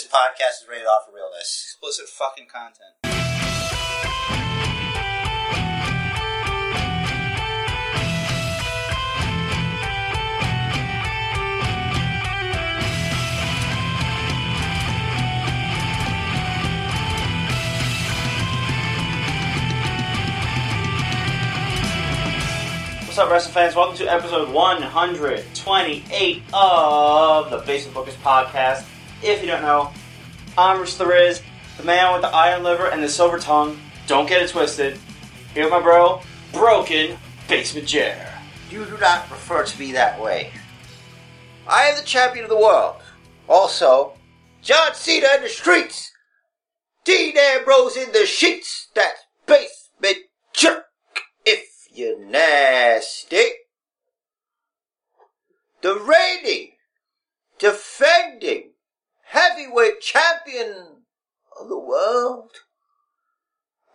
This podcast is rated off for realness. Explicit fucking content. What's up, wrestling fans? Welcome to episode 128 of the Basement Bookers podcast. If you don't know, I'm Rich the Riz, the man with the iron liver and the silver tongue. Don't get it twisted. Here my bro, Broken Basement Jer. You do not refer to me that way. I am the champion of the world. Also, John Cena in the streets. Dean Ambrose in the sheets. That basement jerk. If you're nasty. The reigning, defending, heavyweight champion of the world.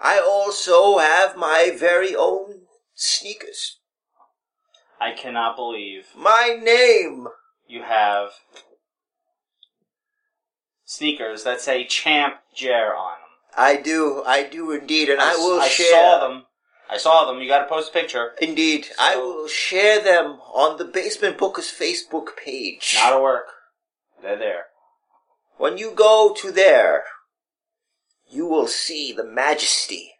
I also have my very own sneakers. I cannot believe My name. you have sneakers that say Champ Jer on them. I do, I do indeed, and I, will I share. saw them. I saw them. You got to post a picture. Indeed, I So- will share them on the Basement Bookers Facebook page. Not a work. They're there. When you go to there, you will see the majesty.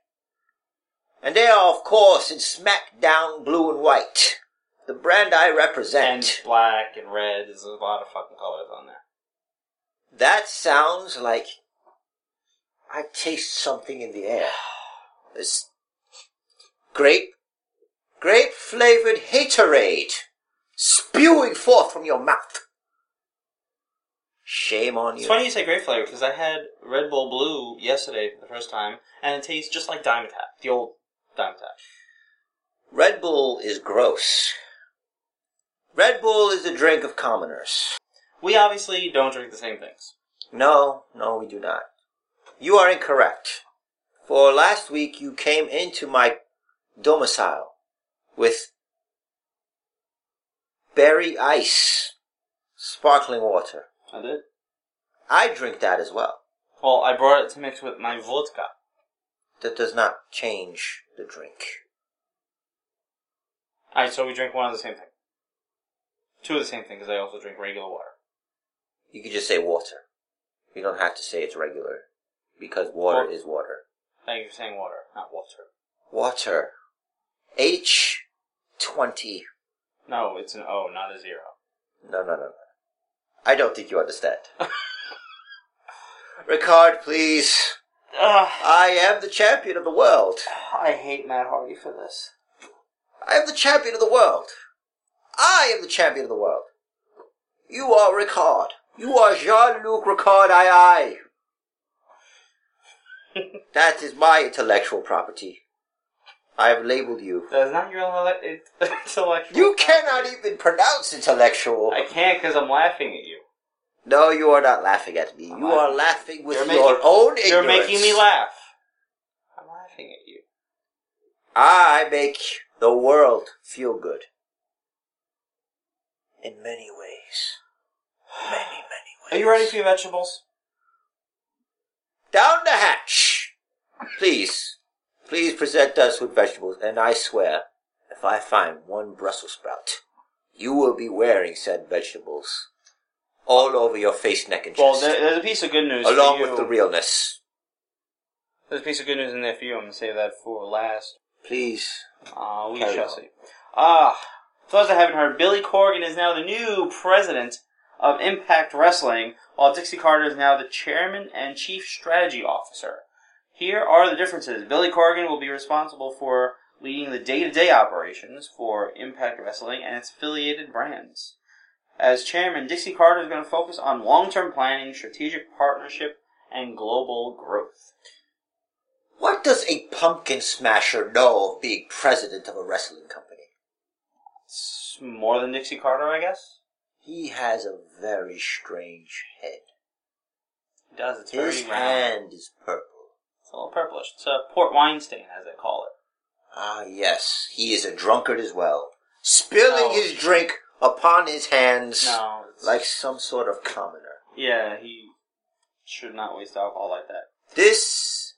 And they are, of course, in SmackDown blue and white, the brand I represent. And black and red. There's a lot of fucking colors on there. That sounds like I taste something in the air. This grape, grape flavored haterade spewing forth from your mouth. Shame on you. It's funny you say grape flavor because I had Red Bull Blue yesterday for the first time, and it tastes just like Diamond Tap, the old Diamond Tap. Red Bull is gross. Red Bull is the drink of commoners. We obviously don't drink the same things. No, no, we do not. You are incorrect. For last week you came into my domicile with berry ice, sparkling water. I did. I drink that as well. Well, I brought it to mix with my vodka. That does not change the drink. Alright, so we drink one of the same thing. Two of the same thing because I also drink regular water. You could just say water. You don't have to say it's regular. Because water is water. Thank you for saying water, not water. Water. H20 No, it's an O, not a zero. No, no, no, no. I don't think you understand. Ricard, please. Ugh, I am the champion of the world. I hate Matt Hardy for this. I am the champion of the world. I am the champion of the world. You are Ricard. You are Jean-Luc Ricard, I, I. that is my intellectual property. I have labeled you. That's not your intellect- intellectual. You cannot even pronounce intellectual. I can't because I'm laughing at you. No, you are not laughing at me. You are laughing with You're your making- own ignorance. You're making me laugh. I'm laughing at you. I make the world feel good. In many ways. Many, many ways. Are you ready for your vegetables? Down the hatch! Please, please present us with vegetables, and I swear, if I find one Brussels sprout, you will be wearing said vegetables all over your face, neck, and chest. Well, there, there's a piece of good news along for you. with the realness. There's a piece of good news in there for you. I'm gonna save that for last. Please. Uh, we Carry shall on. see. Ah, for those that haven't heard, Billy Corgan is now the new president of Impact Wrestling, while Dixie Carter is now the chairman and chief strategy officer. Here are the differences. Billy Corgan will be responsible for leading the day-to-day operations for Impact Wrestling and its affiliated brands. As chairman, Dixie Carter is going to focus on long-term planning, strategic partnership, and global growth. What does a pumpkin smasher know of being president of a wrestling company? It's more than Dixie Carter, I guess. He has a very strange head. It does. It's His round. hand is purple. A little purplish. It's a port wine stain, as they call it. Ah, yes, he is a drunkard as well, spilling No. his drink upon his hands No. It's, like some sort of commoner. yeah, he Should not waste alcohol like that. This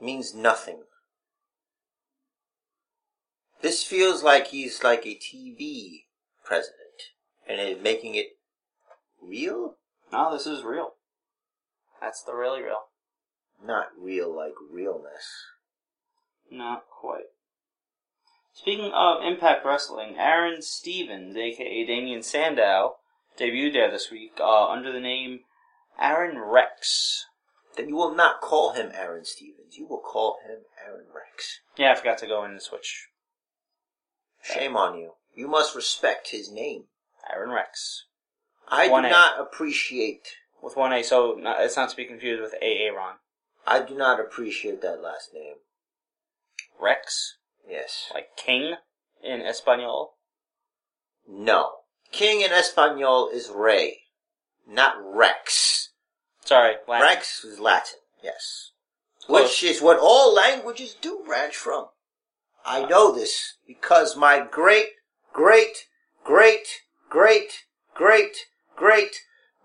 means nothing. This feels like he's like a TV president and is making it real? No, this is real. That's the really real. Not real like realness. Not quite. Speaking of Impact Wrestling, Aaron Stevens, aka Damien Sandow, debuted there this week uh, under the name Aron Rex. Then you will not call him Aaron Stevens. You will call him Aron Rex. Yeah, I forgot to go in and switch. Shame on you. You must respect his name. Aron Rex. I do One A. not appreciate. With one A, so not, it's not to be confused with Aaron. I do not appreciate that last name. Rex? Yes. Like King in Espanol? No. King in Espanol is Rey, not Rex. Sorry, Latin. Rex is Latin, yes. Close. Which is what all languages do branch from. I uh. know this because my great, great, great, great, great, great,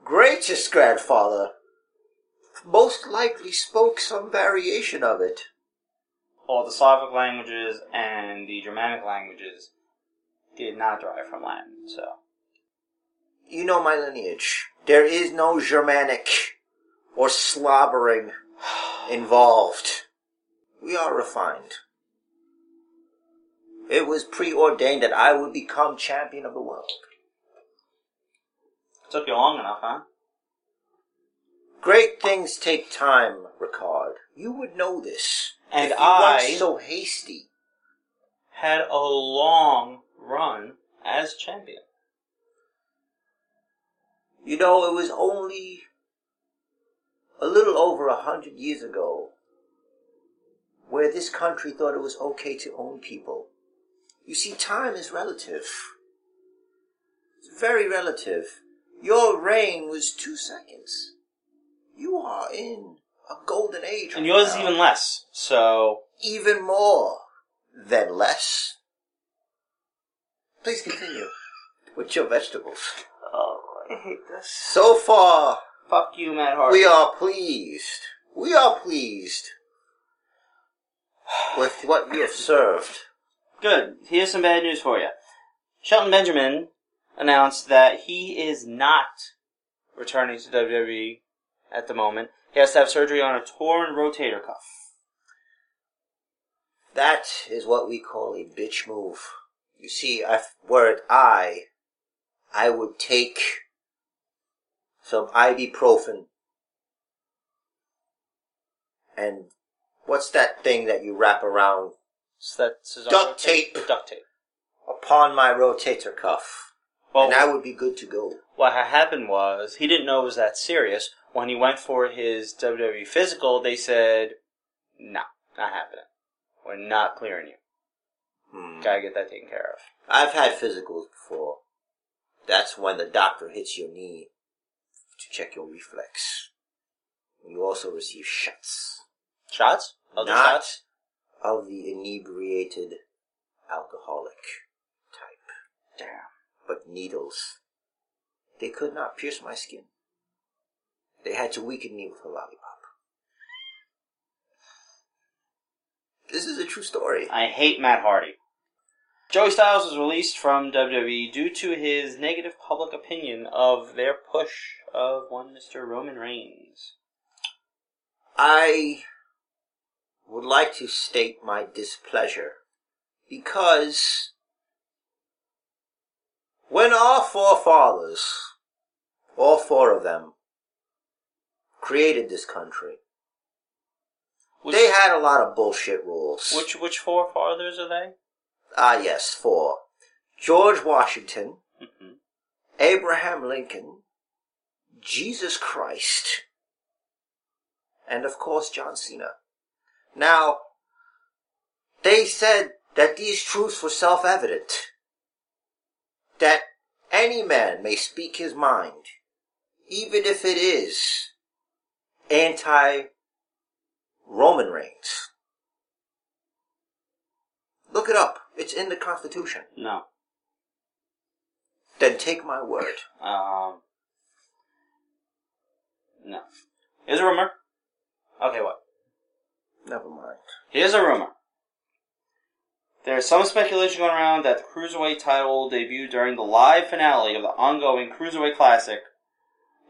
greatest grandfather most likely spoke some variation of it. All the Slavic languages and the Germanic languages did not derive from Latin, so. You know my lineage. There is no Germanic or slobbering involved. We are refined. It was preordained that I would become champion of the world. Took you long enough, huh? Great things take time, Ricard. You would know this. And if you I- weren't so hasty. Had a long run as champion. You know, it was only a little over a hundred years ago where this country thought it was okay to own people. You see, time is relative. It's very relative. Your reign was two seconds. You are in a golden age. And right yours is even less, so. even more than less. Please continue with your vegetables. Oh, I hate this. So far, Fuck you, Matt Hardy. we are pleased. We are pleased with what you have served. Good. Here's some bad news for you. Shelton Benjamin announced that he is not returning to WWE at the moment. He has to have surgery on a torn rotator cuff. That is what we call a bitch move. You see, if were it I, I would take some ibuprofen and what's that thing that you wrap around So Duct tape. Duct tape. upon my rotator cuff, Well, and I would be good to go. what had happened was he didn't know it was that serious. When he went for his WWE physical, they said, "No, not happening. We're not clearing you. Hmm. Gotta get that taken care of." I've had physicals before. That's when the doctor hits your knee to check your reflex. You also receive shots. Shots? Other Not shots? of the inebriated alcoholic type, Damn. but needles. They could not pierce my skin. They had to weaken me with a lollipop. This is a true story. I hate Matt Hardy. Joey Styles was released from WWE due to his negative public opinion of their push of one Mr. Roman Reigns. I would like to state my displeasure because when our forefathers, all four of them, created this country, Which, they had a lot of bullshit rules. which which four fathers are they? Ah, yes, four. George Washington, hmm Abraham Lincoln, Jesus Christ, and of course John Cena. Now, they said that these truths were self-evident. That any man may speak his mind, even if it is anti-Roman reigns. Look it up. It's in the Constitution. No. Then take my word. Um. No. Here's a rumor. Okay, what? Never mind. Here's a rumor. There's some speculation going around that the Cruiserweight title will debut during the live finale of the ongoing Cruiserweight Classic,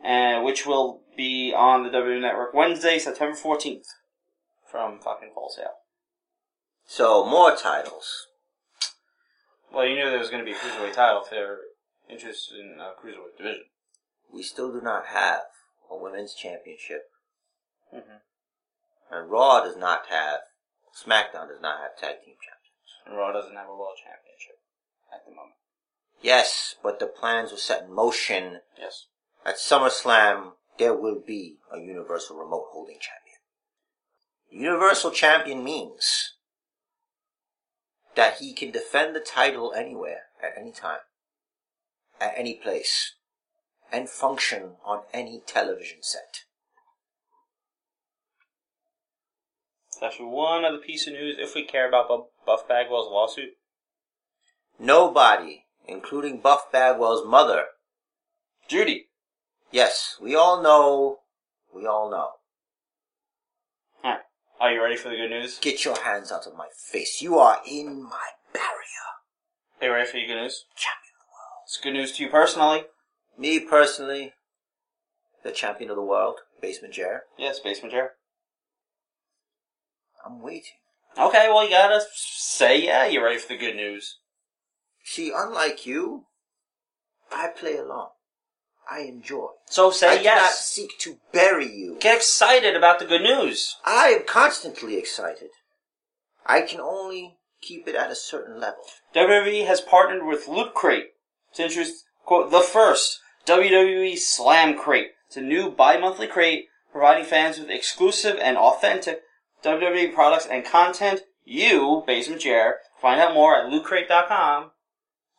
and which will be on the WWE Network Wednesday, September 14th, from fucking Full Sail. So more titles. Well, you knew there was going to be a Cruiserweight title if they're interested in a Cruiserweight division. We still do not have a women's championship, Mm-hmm. and Raw does not have. SmackDown does not have tag team champions. And Raw doesn't have a World Championship at the moment. Yes, but the plans were set in motion. Yes. At SummerSlam, there will be a Universal Remote Holding Champion. Universal Champion means that he can defend the title anywhere, at any time, at any place, and function on any television set. That's one other piece of news, if we care about Buff Bagwell's lawsuit. Nobody, including Buff Bagwell's mother, Judy. Yes, we all know, we all know. Alright. Are you ready for the good news? Get your hands out of my face. You are in my barrier. Are you ready for your good news? Champion of the world. It's good news to you personally. Me personally, the champion of the world, Basement Jer. Yes, Basement Jer. I'm waiting. Okay, well you gotta say yeah, you're ready for the good news. See, unlike you, I play along. I enjoy. So say I yes. seek to bury you. Get excited about the good news. I am constantly excited. I can only keep it at a certain level. WWE has partnered with Loot Crate to introduce, quote, the first WWE Slam Crate. It's a new bi-monthly crate providing fans with exclusive and authentic WWE products and content. You, Basement Jer, find out more at lootcrate.com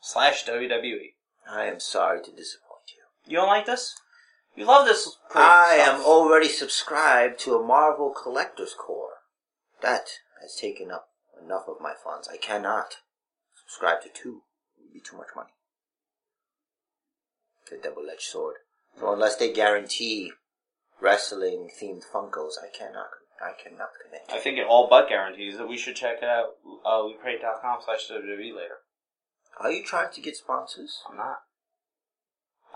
slash WWE. I am sorry to disappoint you. Don't like this? You love this I stuff. am already subscribed to a Marvel Collector's Corps. That has taken up enough of my funds. I cannot subscribe to two. It would be too much money. The double-edged sword. So unless they guarantee wrestling themed Funkos, I cannot. I cannot commit. I think it all but guarantees that we should check it out, uh, slash WWE later. Are you trying to get sponsors? I'm not.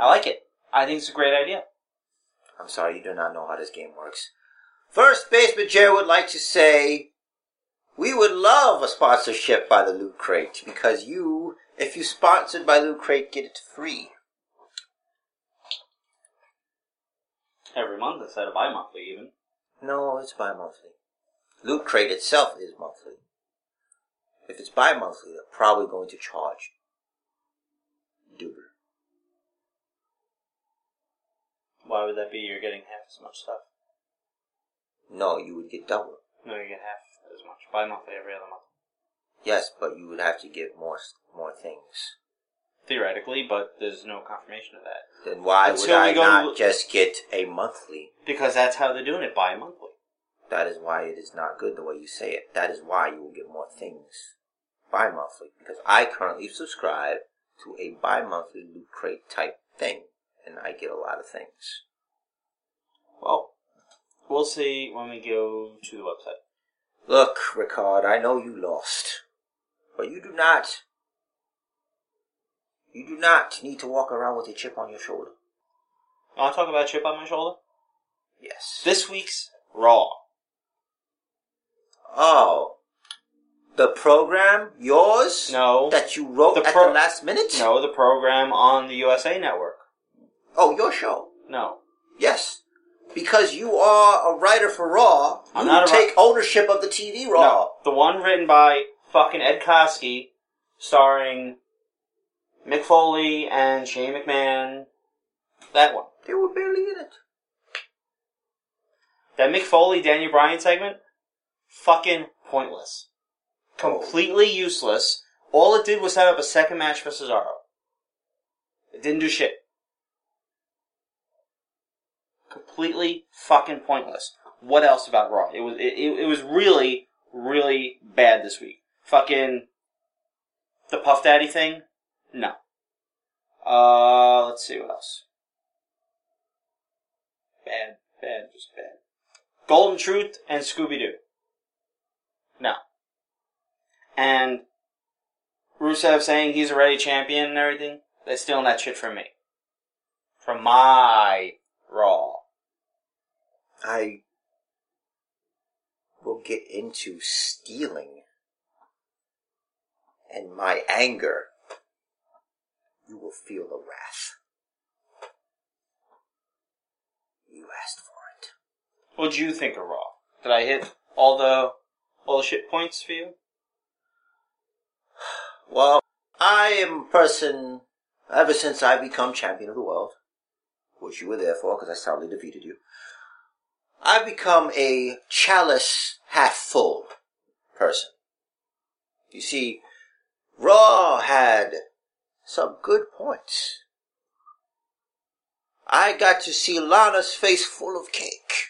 I like it. I think it's a great idea. I'm sorry, you do not know how this game works. First Basement Jer would like to say, we would love a sponsorship by the Loot Crate because you, if you sponsored by Loot Crate, get it free. Every month instead of bi-monthly even. No, it's bi-monthly. Loot Crate itself is monthly. If it's bi-monthly, they're probably going to charge double. Why would that be? You're getting half as much stuff. No, you would get double. No, you get half as much. Bi-monthly every other month. Yes, but you would have to get more more things. Theoretically, but there's no confirmation of that. Then why Until would I go to- not just get a monthly? Because that's how they're doing it, bi-monthly. That is why it is not good the way you say it. That is why you will get more things bi-monthly. Because I currently subscribe to a bi-monthly loot crate type thing. And I get a lot of things. Well, we'll see when we go to the website. Look, Ricard, I know you lost. But you do not... You do not need to walk around with a chip on your shoulder. Want to talk about chip on my shoulder? Yes. This week's Raw. Oh. The program? Yours? No. That you wrote The at the last minute? No, the program on the USA Network. Oh, your show. No. Yes. Because you are a writer for Raw, I'm you not a take ownership of the TV Raw. No. The one written by fucking Ed Koskey, starring Mick Foley and Shane McMahon. That one. They were barely in it. That Mick Foley Daniel Bryan segment, fucking pointless. Oh. Completely useless. All it did was set up a second match for Cesaro. It didn't do shit. Completely fucking pointless. What else about Raw? It was it, it, was really really bad this week. Fucking the Puff Daddy thing? No. Uh, let's see what else. Bad, Bad, just bad. Golden Truth and Scooby Doo. No. And Rusev saying he's already champion and everything, they're stealing that shit from me. From my Raw. I will get into stealing and my anger. You will feel the wrath. You asked for it. What'd you think of Raw? Did I hit all the all the shit points for you? Well, I am a person, ever since I become champion of the world, which you were there for because I soundly defeated you, I've become a chalice half full person. You see, Raw had some good points. I got to see Lana's face full of cake.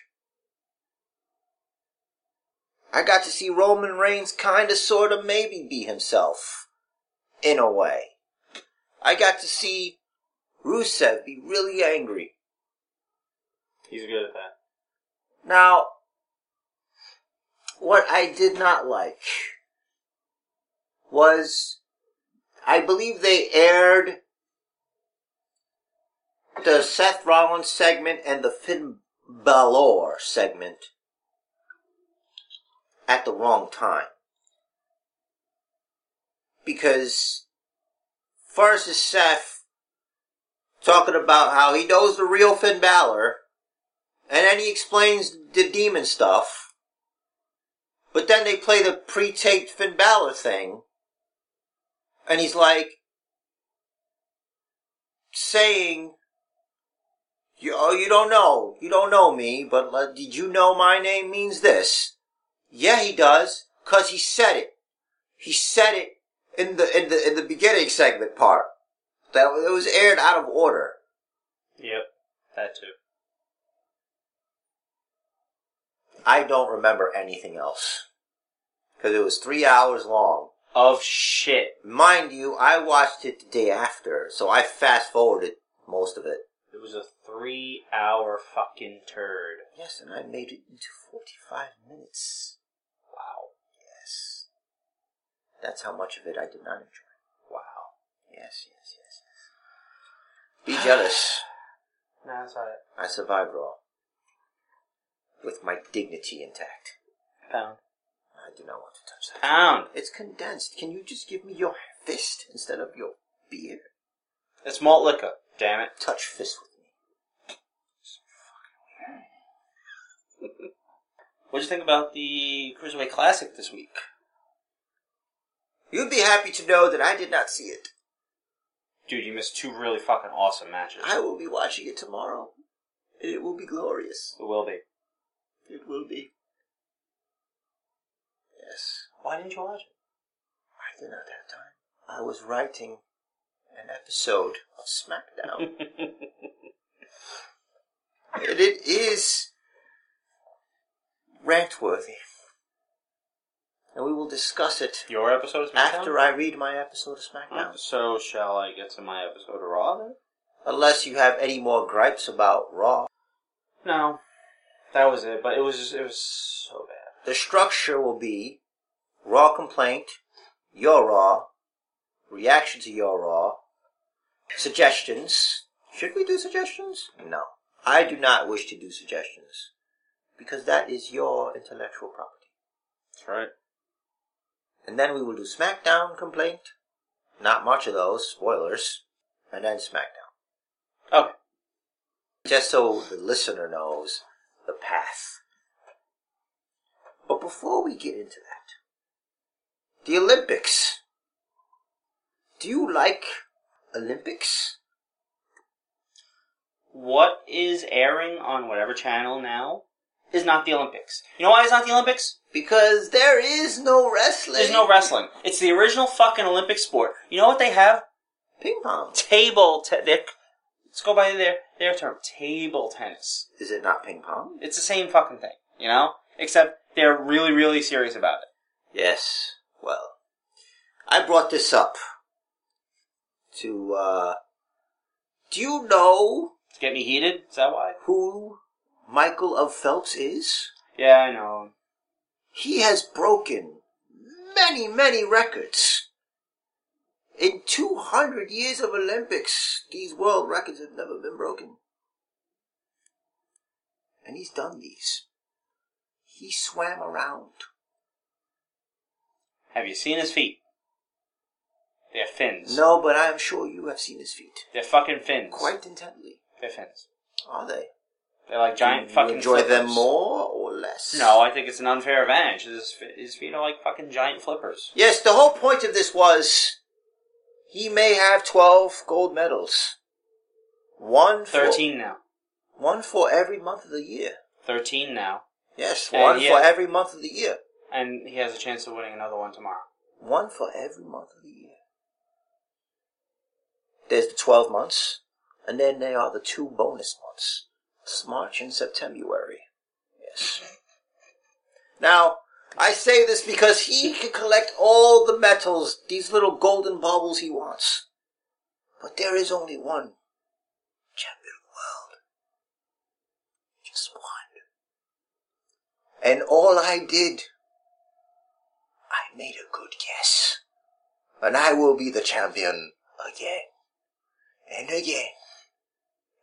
I got to see Roman Reigns kinda sorta maybe be himself. In a way. I got to see Rusev be really angry. He's good at that. Now, what I did not like was, I believe they aired the Seth Rollins segment and the Finn Balor segment at the wrong time. Because first is Seth talking about how he knows the real Finn Balor, and then he explains the demon stuff. But then they play the pre-taped Finn Balor thing, and he's like saying, "You oh, you don't know, you don't know me, but uh, did you know my name means this?" Yeah, he does, cause he said it. He said it in the in the in the beginning segment part. That it was aired out of order. Yep, that too. I don't remember anything else. Because it was three hours long. Of shit. Mind you, I watched it the day after, so I fast forwarded most of it. It was a three hour fucking turd. Yes, and I made it into 45 minutes. Wow. Yes. That's how much of it I did not enjoy. Wow. Yes, yes, yes, yes. Be jealous. No, that's alright. I survived Raw. With my dignity intact. Pound. I do not want to touch that. Pound. It's condensed. Can you just give me your fist instead of your beer? It's malt liquor. Damn it. Touch fist with me. What'd you think about the Cruiserweight Classic this week? You'd be happy to know that I did not see it. Dude, you missed two really fucking awesome matches. I will be watching it tomorrow. It will be glorious. It will be. It will be. Yes. Why didn't you watch it? I did not have time. I was writing an episode of SmackDown. it? and it is rant worthy. And we will discuss it Your episode of SmackDown? after I read my episode of SmackDown. So, shall I get to my episode of Raw then? Unless you have any more gripes about Raw. No. That was it, but it was just, it was so bad. The structure will be Raw complaint, your Raw, reaction to your Raw, suggestions. Should we do suggestions? No. I do not wish to do suggestions. Because that is your intellectual property. That's right. And then we will do SmackDown complaint. Not much of those, spoilers. And then SmackDown. Okay. Just so the listener knows the path. But before we get into that, the Olympics. Do you like Olympics? What is airing on whatever channel now is not the Olympics. You know why it's not the Olympics? Because there is no wrestling. There's no wrestling. It's the original fucking Olympic sport. You know what they have? Ping pong. Table te- Let's go by their their term. Table tennis. Is it not ping pong? It's the same fucking thing, you know? Except they're really, really serious about it. Yes. Well, I brought this up to, uh, do you know To get me heated? Is that why? who Michael of Phelps is? Yeah, I know. He has broken many, many records. In 200 years of Olympics, these world records have never been broken. And he's done these. He swam around. Have you seen his feet? They're fins. No, but I am sure you have seen his feet. They're fucking fins. Quite intently. They're fins. Are they? They're like giant Do you fucking enjoy them more or less? No, I think it's an unfair advantage. His, his feet are like fucking giant flippers. Yes, the whole point of this was he may have 12 gold medals. One for, 13 now. One for every month of the year. 13 now. Yes, And one he for has- every month of the year. And he has a chance of winning another one tomorrow. One for every month of the year. There's the 12 months, and then there are the two bonus months. It's March and September. Yes. Now, I say this because he can collect all the metals, these little golden baubles he wants. But there is only one champion of the world. Just one. And all I did, I made a good guess. And I will be the champion again. And again.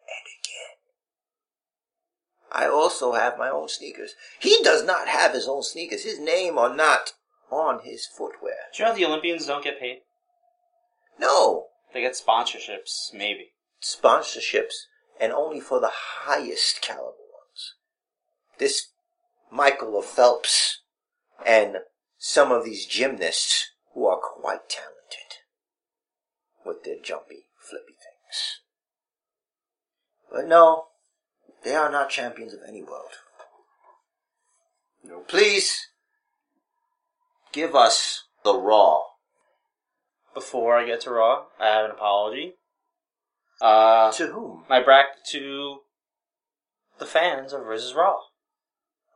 And again. I also have my own sneakers. He does not have his own sneakers. His name are not on his footwear. Do you know the Olympians don't get paid? No. They get sponsorships, maybe. Sponsorships, and only for the highest caliber ones. This Michael of Phelps and some of these gymnasts who are quite talented with their jumpy, flippy things. But no, they are not champions of any world. Nope. Please give us the Raw. Before I get to Raw, I have an apology. Uh, To whom? my bracket to the fans of Riz's Raw.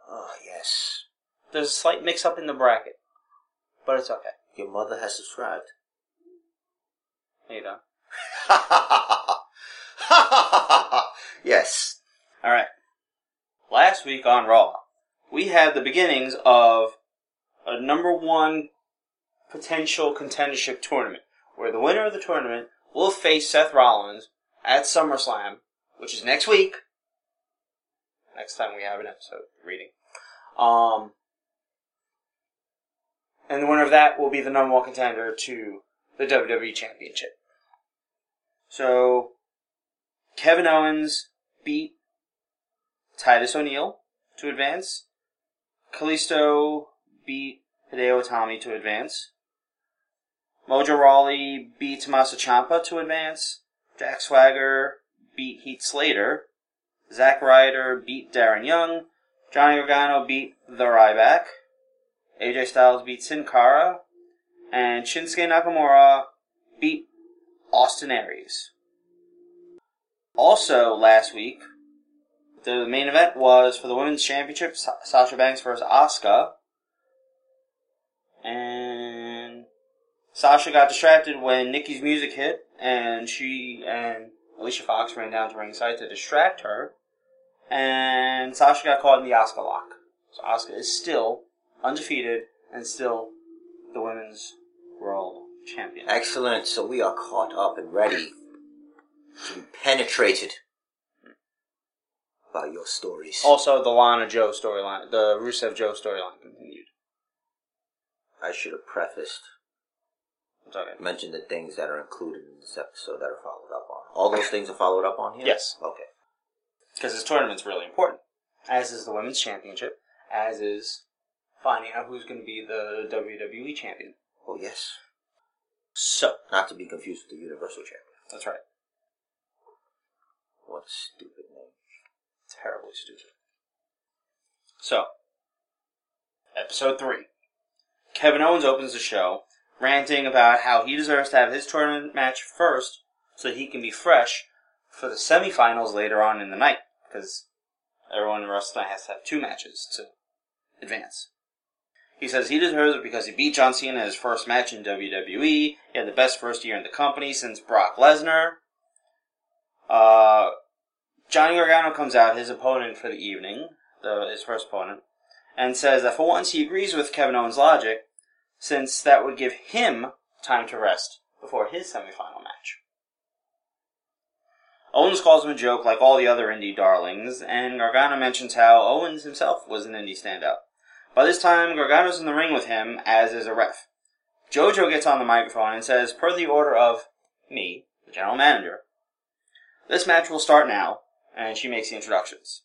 Oh, yes. There's a slight mix up in the bracket, but it's okay. Your mother has subscribed. You know. yes. All right. Last week on Raw, we had the beginnings of a number one potential contendership tournament, where the winner of the tournament will face Seth Rollins at SummerSlam, which is next week. Next time we have an episode reading. Um, and the winner of that will be the number one contender to the WWE Championship. So, Kevin Owens beat Titus O'Neil to advance. Kalisto beat Hideo Itami to advance. Mojo Rawley beat Tommaso Ciampa to advance. Jack Swagger beat Heath Slater. Zack Ryder beat Darren Young. Johnny Gargano beat The Ryback. AJ Styles beat Sin Cara. And Shinsuke Nakamura beat Austin Aries. Also, last week, the main event was for the women's championship, Sa- Sasha Banks versus Asuka. And Sasha got distracted when Nikki's music hit, and she and Alicia Fox ran down to ringside to distract her. And Sasha got caught in the Asuka lock. So Asuka is still undefeated and still the women's world champion. Excellent. So we are caught up and ready to be penetrated by your stories. Also, the Lana Joe storyline, the Rusev Joe storyline continued. I should have prefaced, It's okay. mentioned the things that are included in this episode that are followed up on. All those things are followed up on here? Yes. Okay. Because this tournament's really important. As is the women's championship, as is finding out who's going to be the WWE champion. Oh, yes. So, Not to be confused with the Universal Champion. that's right. What a stupid. Terribly stupid. So, episode 3. Kevin Owens opens the show, ranting about how he deserves to have his tournament match first so he can be fresh for the semifinals later on in the night. Because everyone in wrestling has to have two matches to advance. He says he deserves it because he beat John Cena in his first match in WWE. He had the best first year in the company since Brock Lesnar. Uh, Johnny Gargano comes out, his opponent for the evening, the, his first opponent, and says that for once he agrees with Kevin Owens' logic, since that would give him time to rest before his semifinal match. Owens calls him a joke like all the other indie darlings, and Gargano mentions how Owens himself was an indie standout. By this time, Gargano's in the ring with him, as is a ref. Jojo gets on the microphone and says, per the order of me, the general manager, this match will start now, and she makes the introductions.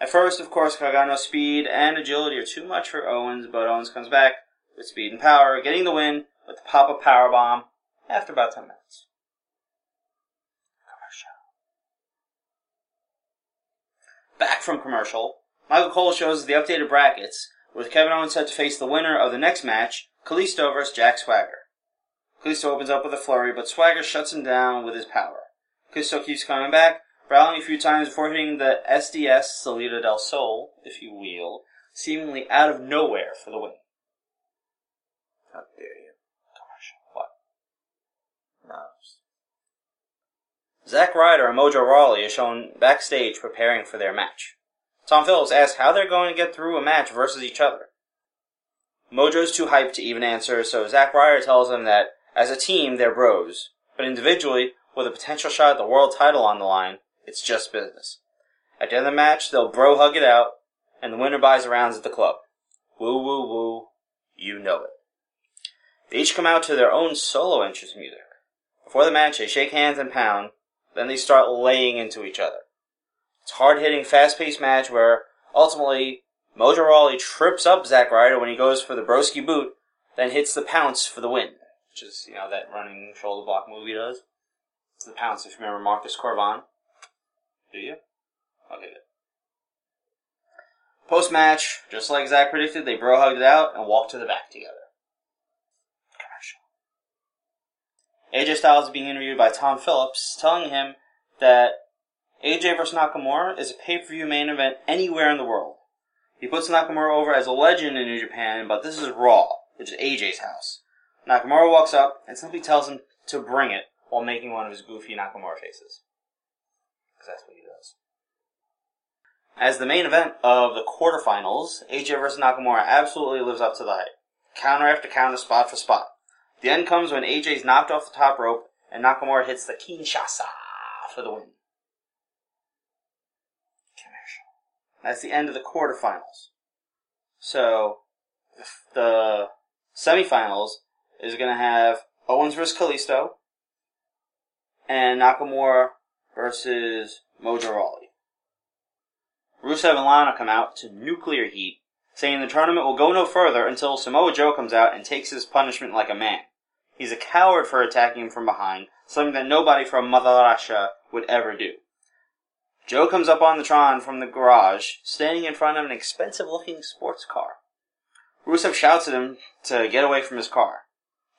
At first, of course, Gargano's speed and agility are too much for Owens, but Owens comes back with speed and power, getting the win with the pop-up power bomb after about 10 minutes. Commercial. Back from commercial, Michael Cole shows the updated brackets, with Kevin Owens set to face the winner of the next match, Kalisto vs. Jack Swagger. Kalisto opens up with a flurry, but Swagger shuts him down with his power. Kalisto keeps coming back, rallying a few times before hitting the SDS Salida del Sol, if you will, seemingly out of nowhere for the win. How dare you? Commercial. What? No. Zack Ryder and Mojo Rawley are shown backstage preparing for their match. Tom Phillips asks how they're going to get through a match versus each other. Mojo's too hyped to even answer, so Zack Ryder tells him that as a team they're bros, but individually, with a potential shot at the world title on the line, it's just business. At the end of the match, they'll bro hug it out, and the winner buys rounds at the club. Woo woo woo, you know it. They each come out to their own solo entrance music. Before the match, they shake hands and pound, then they start laying into each other. It's a hard hitting, fast paced match where ultimately Mojo Rawley trips up Zack Ryder when he goes for the broski boot, then hits the pounce for the win. Which is, you know, that running shoulder block movie does. It's the pounce, if you remember Marcus Cor Von. Do you? Okay, good. Post match, just like Zack predicted, they bro hugged it out and walked to the back together. Commercial. AJ Styles is being interviewed by Tom Phillips, telling him that AJ vs. Nakamura is a pay per view main event anywhere in the world. He puts Nakamura over as a legend in New Japan, but this is Raw, which is AJ's house. Nakamura walks up and simply tells him to bring it while making one of his goofy Nakamura faces. Because that's what he does. As the main event of the quarterfinals, AJ vs. Nakamura absolutely lives up to the hype. Counter after counter, spot for spot. The end comes when AJ's knocked off the top rope and Nakamura hits the Kinshasa for the win. That's the end of the quarterfinals. So, the semifinals is going to have Owens versus Kalisto and Nakamura versus Mojo Rawley. Rusev and Lana come out to nuclear heat, saying the tournament will go no further until Samoa Joe comes out and takes his punishment like a man. He's a coward for attacking him from behind, something that nobody from Mother Russia would ever do. Joe comes up on the Tron from the garage, standing in front of an expensive looking sports car. Rusev shouts at him to get away from his car.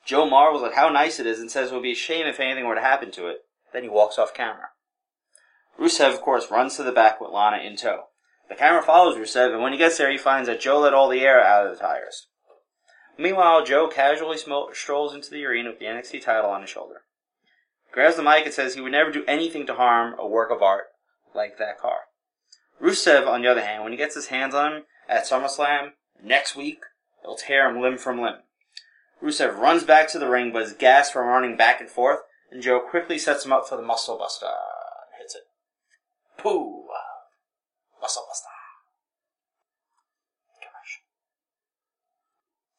Joe marvels at how nice it is and says it would be a shame if anything were to happen to it. Then he walks off camera. Rusev, of course, runs to the back with Lana in tow. The camera follows Rusev, and when he gets there, he finds that Joe let all the air out of the tires. Meanwhile, Joe casually strolls into the arena with the NXT title on his shoulder. Grabs the mic and says he would never do anything to harm a work of art like that car. Rusev, on the other hand, when he gets his hands on him at SummerSlam next week, he'll tear him limb from limb. Rusev runs back to the ring, but is gassed from running back and forth, and Joe quickly sets him up for the Muscle Buster and hits it. Pooh! Muscle Buster.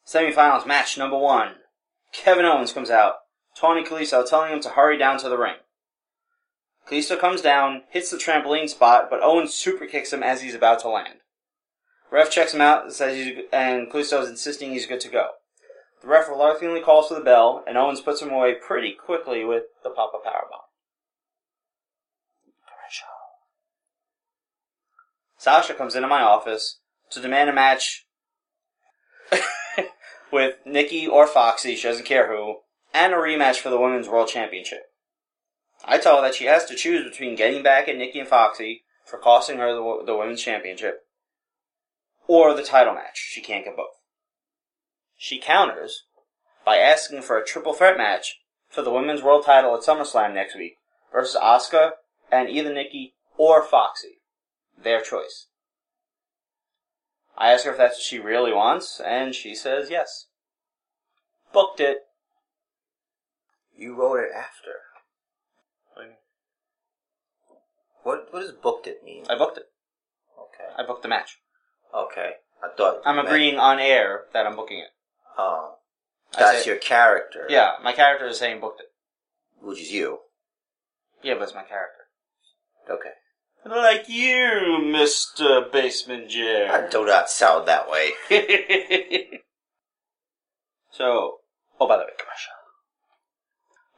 Semifinals match number one. Kevin Owens comes out. Tony Kalisto telling him to hurry down to the ring. Kalisto comes down, hits the trampoline spot, but Owens super kicks him as he's about to land. Ref checks him out and says he's, and Kalisto is insisting he's good to go. The ref reluctantly calls for the bell, and Owens puts him away pretty quickly with the pop-up powerbomb. Sasha comes into my office to demand a match with Nikki or Foxy, she doesn't care who, and a rematch for the Women's World Championship. I tell her that she has to choose between getting back at Nikki and Foxy for costing her the, the Women's Championship or the title match. She can't get both. She counters by asking for a triple threat match for the Women's World title at SummerSlam next week versus Asuka and either Nikki or Foxy. Their choice. I ask her if that's what she really wants, and she says yes. Booked it. You wrote it after. What what does booked it mean? I booked it. Okay. I booked the match. Okay. I thought I'm you meant- agreeing on air that I'm booking it. Oh. That's say- your character. Yeah, my character is saying booked it. Which is you. Yeah, but it's my character. Okay. Like you, Mr. Basement I do not sound that way. so, oh, by the way, commercial.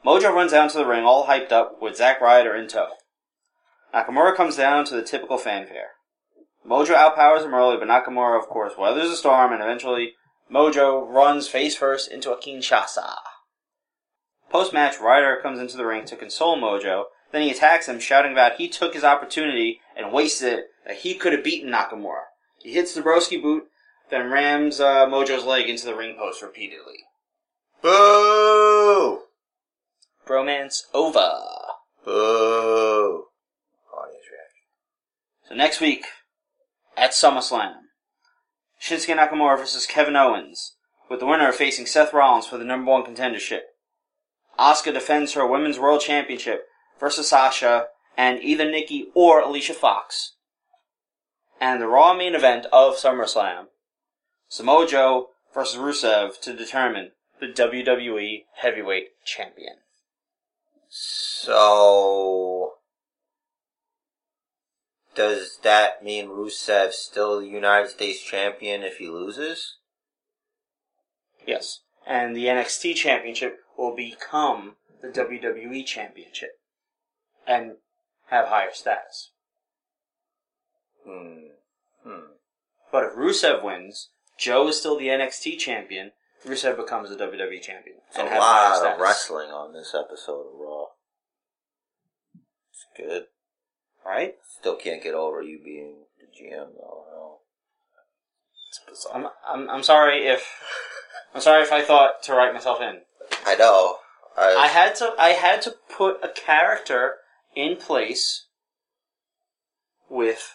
Mojo runs down to the ring all hyped up with Zack Ryder in tow. Nakamura comes down to the typical fanfare. Mojo outpowers him early, but Nakamura, of course, weathers the storm and eventually Mojo runs face first into a Kinshasa. Post match, Ryder comes into the ring to console Mojo. Then he attacks him, shouting about he took his opportunity and wasted it, that he could have beaten Nakamura. He hits the broski boot, then rams uh, Mojo's leg into the ring post repeatedly. Boo! Bromance over. Boo! Audience reaction. So next week, at SummerSlam, Shinsuke Nakamura versus Kevin Owens, with the winner facing Seth Rollins for the number one contendership. Asuka defends her Women's World Championship versus Sasha and either Nikki or Alicia Fox. And the Raw main event of SummerSlam, Samoa Joe versus Rusev to determine the WWE Heavyweight Champion. So, does that mean Rusev's still the United States champion if he loses? Yes. And the NXT Championship will become the WWE Championship and have higher status. Hmm. Hmm. But if Rusev wins, Joe is still the NXT Champion. Rusev becomes the WWE Champion and a lot of wrestling on this episode of Raw. It's good. right? Still can't get over you being the GM though. no. It's bizarre. I'm, I'm I'm sorry if I'm sorry if I thought to write myself in. I know. I, I had to I had to put a character in place with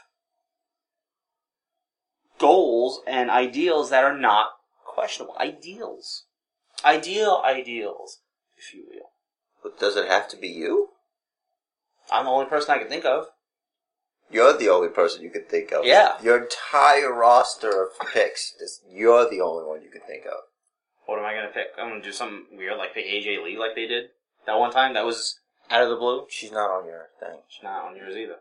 goals and ideals that are not questionable. Ideals. Ideal ideals, if you will. but does it have to be you? I'm the only person I can think of. You're the only person you could think of. Yeah. Your entire roster of picks, just, you're the only one you could think of. What am I gonna pick? I'm gonna do something weird like pick AJ Lee like they did that one time. That was out of the blue. She's not on your thing. She's not on yours either.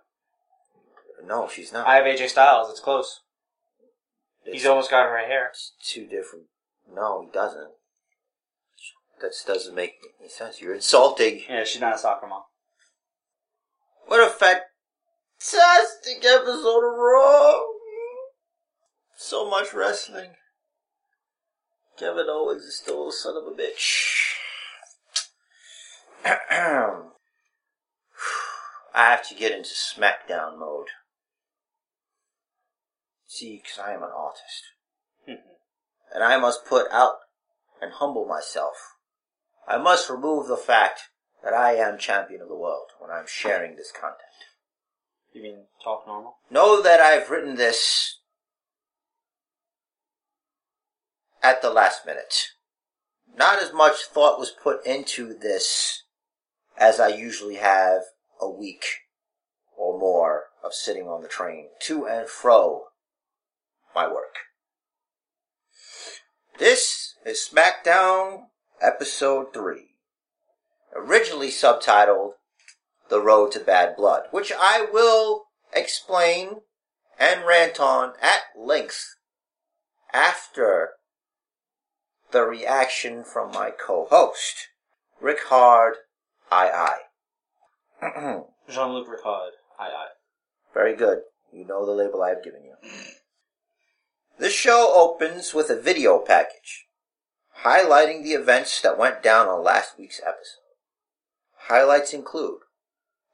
No, she's not. I have AJ Styles. It's close. It's- He's almost got her right here. It's two different. No, he doesn't. That doesn't make any sense. You're insulting. Yeah, she's not a soccer mom. What a fantastic episode of Raw! So much wrestling. Kevin Owens is still a son of a bitch. I have to get into SmackDown mode. See, because I am an artist. Mm-hmm. and I must put out and humble myself. I must remove the fact that I am champion of the world when I'm sharing this content. You mean talk normal? Know that I've written this at the last minute. Not as much thought was put into this as I usually have a week or more of sitting on the train to and fro my work. This is SmackDown Episode 3, originally subtitled The Road to Bad Blood, which I will explain and rant on at length after the reaction from my co-host, Rick Hard, I I. Jean Luc Ricard. Aye aye. Very good. You know the label I've given you. This show opens with a video package highlighting the events that went down on last week's episode. Highlights include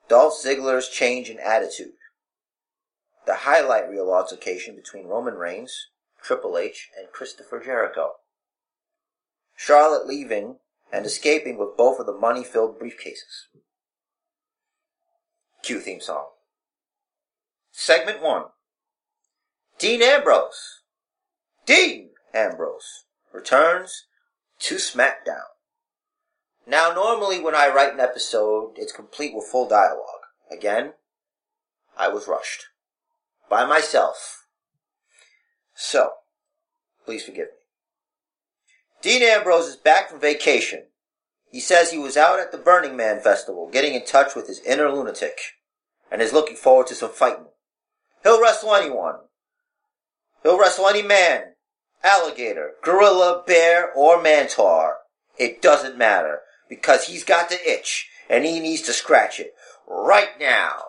Dolph Ziggler's change in attitude, the highlight reel altercation between Roman Reigns, Triple H, and Christopher Jericho, Charlotte leaving and escaping with both of the money filled briefcases. Cue theme song. Segment 1 Dean Ambrose. Dean Ambrose returns to SmackDown. Now, normally when I write an episode, it's complete with full dialogue. Again, I was rushed. By myself. So, please forgive me. Dean Ambrose is back from vacation. He says he was out at the Burning Man Festival getting in touch with his inner lunatic and is looking forward to some fighting. He'll wrestle anyone. He'll wrestle any man, alligator, gorilla, bear, or mantar. It doesn't matter because he's got the itch and he needs to scratch it right now.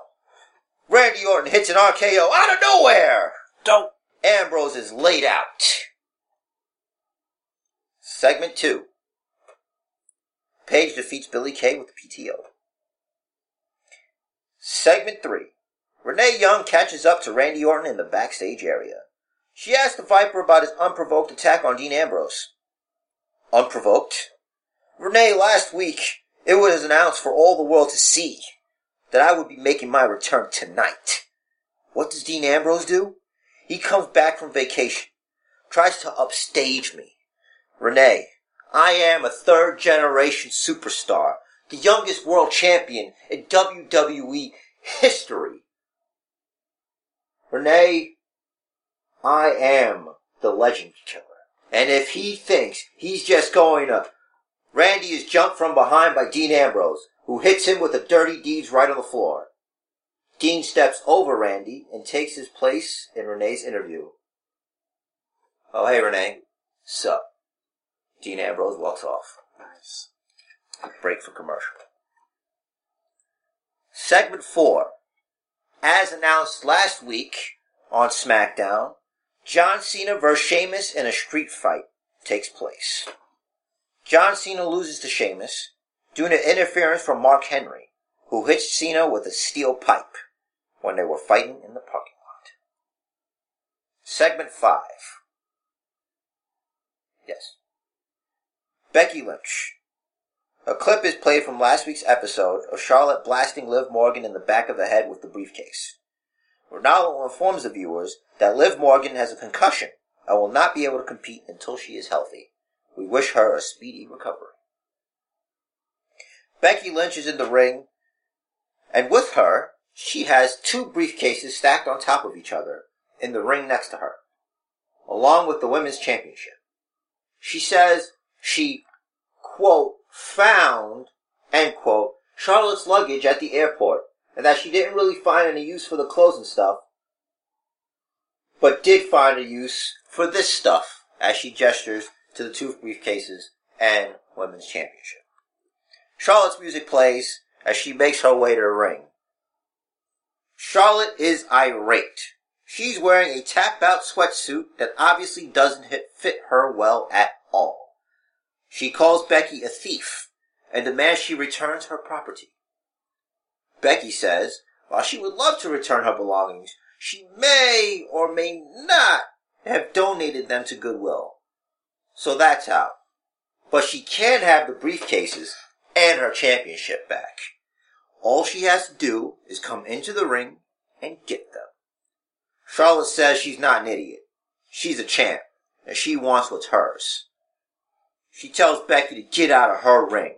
Randy Orton hits an RKO out of nowhere. Don't. Ambrose is laid out. Segment 2. Paige defeats Billie Kay with the PTO. Segment 3. Renee Young catches up to Randy Orton in the backstage area. She asks the Viper about his unprovoked attack on Dean Ambrose. Unprovoked? Renee, last week, it was announced for all the world to see that I would be making my return tonight. What does Dean Ambrose do? He comes back from vacation, tries to upstage me. Renee, I am a third generation superstar, the youngest world champion in WWE history. Renee, I am the legend killer. And if he thinks he's just going to, Randy is jumped from behind by Dean Ambrose, who hits him with a dirty deeds right on the floor. Dean steps over Randy and takes his place in Renee's interview. Oh, hey, Renee. Sup? Dean Ambrose walks off. Nice. Break for commercial. Segment 4. As announced last week on SmackDown, John Cena vs. Sheamus in a street fight takes place. John Cena loses to Sheamus due to interference from Mark Henry, who hits Cena with a steel pipe when they were fighting in the parking lot. Segment 5. Yes. Becky Lynch. A clip is played from last week's episode of Charlotte blasting Liv Morgan in the back of the head with the briefcase. Ronaldo informs the viewers that Liv Morgan has a concussion and will not be able to compete until she is healthy. We wish her a speedy recovery. Becky Lynch is in the ring, and with her, she has two briefcases stacked on top of each other in the ring next to her, along with the women's championship. She says she, quote, found, end quote, Charlotte's luggage at the airport, and that she didn't really find any use for the clothes and stuff, but did find a use for this stuff, as she gestures to the two briefcases and women's championship. Charlotte's music plays as she makes her way to the ring. Charlotte is irate. She's wearing a tap out sweatsuit that obviously doesn't fit her well at all. She calls Becky a thief and demands she returns her property. Becky says, while she would love to return her belongings, she may or may not have donated them to Goodwill. So that's out. But she can have the briefcases and her championship back. All she has to do is come into the ring and get them. Charlotte says she's not an idiot. She's a champ, and she wants what's hers. She tells Becky to get out of her ring.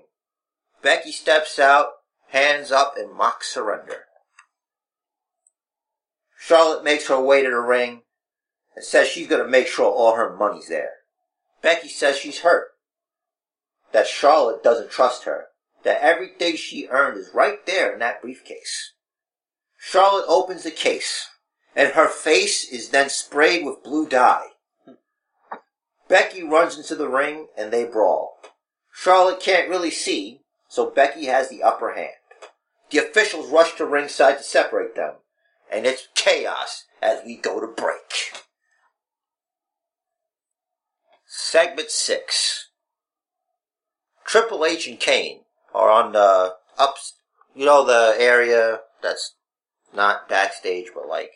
Becky steps out, hands up, and mock surrender. Charlotte makes her way to the ring and says she's going to make sure all her money's there. Becky says she's hurt that Charlotte doesn't trust her, that everything she earned is right there in that briefcase. Charlotte opens the case, and her face is then sprayed with blue dye. Becky runs into the ring, and they brawl. Charlotte can't really see, so Becky has the upper hand. The officials rush to ringside to separate them, and it's chaos as we go to break. Segment 6 Triple H and Kane are on the up, you know, the area that's not backstage, but like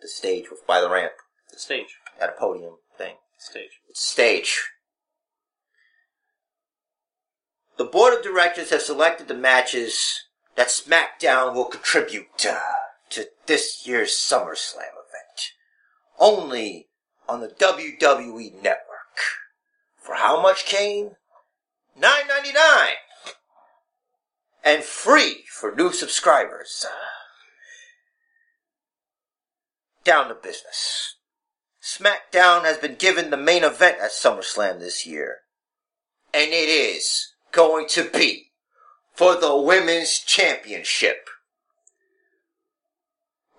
the stage with, by the ramp The stage. at a podium. Stage. Stage. The board of directors have selected the matches that SmackDown will contribute uh, to this year's SummerSlam event. Only on the WWE Network. For how much, Kane? Nine ninety nine, and free for new subscribers. Down to business. SmackDown has been given the main event at SummerSlam this year, and it is going to be for the Women's Championship.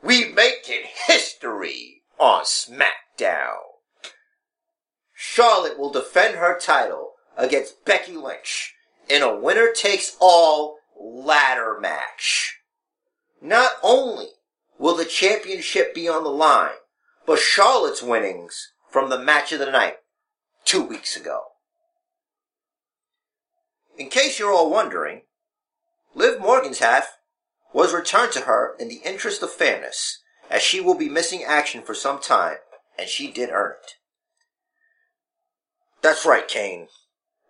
We making history on SmackDown. Charlotte will defend her title against Becky Lynch in a winner takes all ladder match. Not only will the championship be on the line, but Charlotte's winnings from the match of the night two weeks ago. In case you're all wondering, Liv Morgan's half was returned to her in the interest of fairness, as she will be missing action for some time, and she did earn it. That's right, Kane.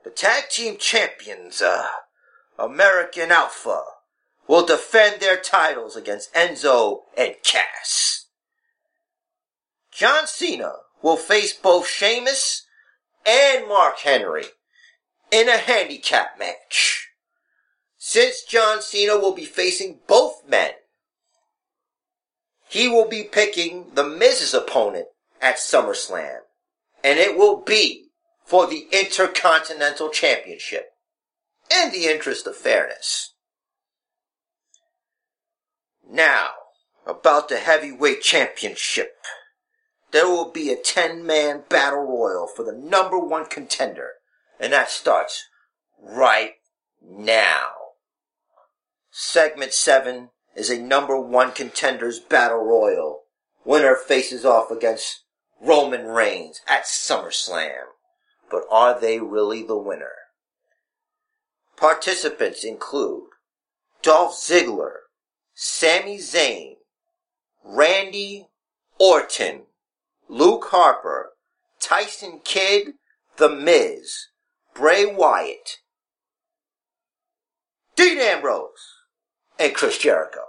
The tag team champions, uh, American Alpha, will defend their titles against Enzo and Cass. John Cena will face both Sheamus and Mark Henry in a handicap match. Since John Cena will be facing both men, he will be picking the Miz's opponent at SummerSlam, and it will be for the Intercontinental Championship in the interest of fairness. Now, about the Heavyweight Championship. There will be a 10 man battle royal for the number one contender, and that starts right now. Segment 7 is a number one contenders battle royal. Winner faces off against Roman Reigns at SummerSlam. But are they really the winner? Participants include Dolph Ziggler, Sami Zayn, Randy Orton, Luke Harper, Tyson Kidd, The Miz, Bray Wyatt, Dean Ambrose, and Chris Jericho.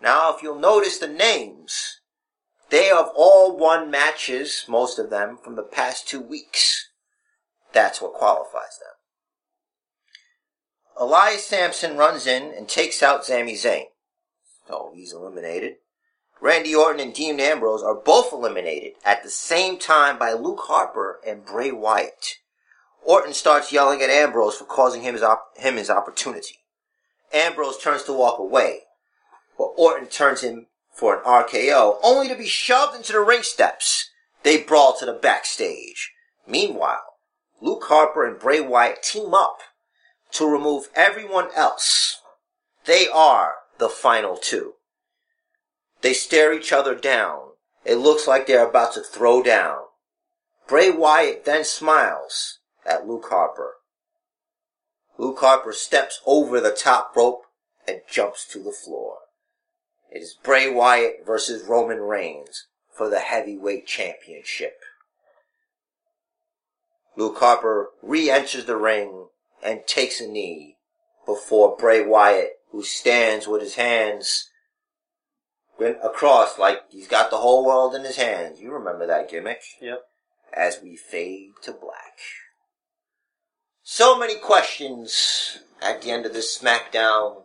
Now, if you'll notice the names, they have all won matches, most of them, from the past two weeks. That's what qualifies them. Elias Samson runs in and takes out Sami Zayn. So he's eliminated. Randy Orton and Dean Ambrose are both eliminated at the same time by Luke Harper and Bray Wyatt. Orton starts yelling at Ambrose for causing him his, op- him his opportunity. Ambrose turns to walk away, but Orton turns him for an RKO, only to be shoved into the ring steps. They brawl to the backstage. Meanwhile, Luke Harper and Bray Wyatt team up to remove everyone else. They are the final two. They stare each other down. It looks like they're about to throw down. Bray Wyatt then smiles at Luke Harper. Luke Harper steps over the top rope and jumps to the floor. It is Bray Wyatt versus Roman Reigns for the heavyweight championship. Luke Harper re-enters the ring and takes a knee before Bray Wyatt, who stands with his hands across like he's got the whole world in his hands. You remember that gimmick? Yep. As we fade to black. So many questions at the end of this SmackDown.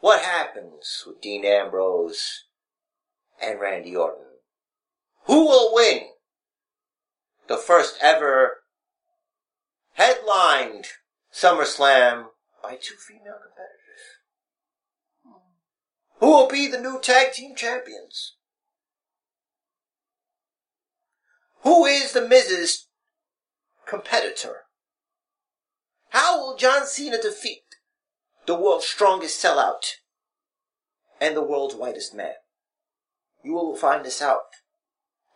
What happens with Dean Ambrose and Randy Orton? Who will win the first ever headlined SummerSlam by two female competitors. Who will be the new tag team champions? Who is the Miz's competitor? How will John Cena defeat the world's strongest sellout and the world's whitest man? You will find this out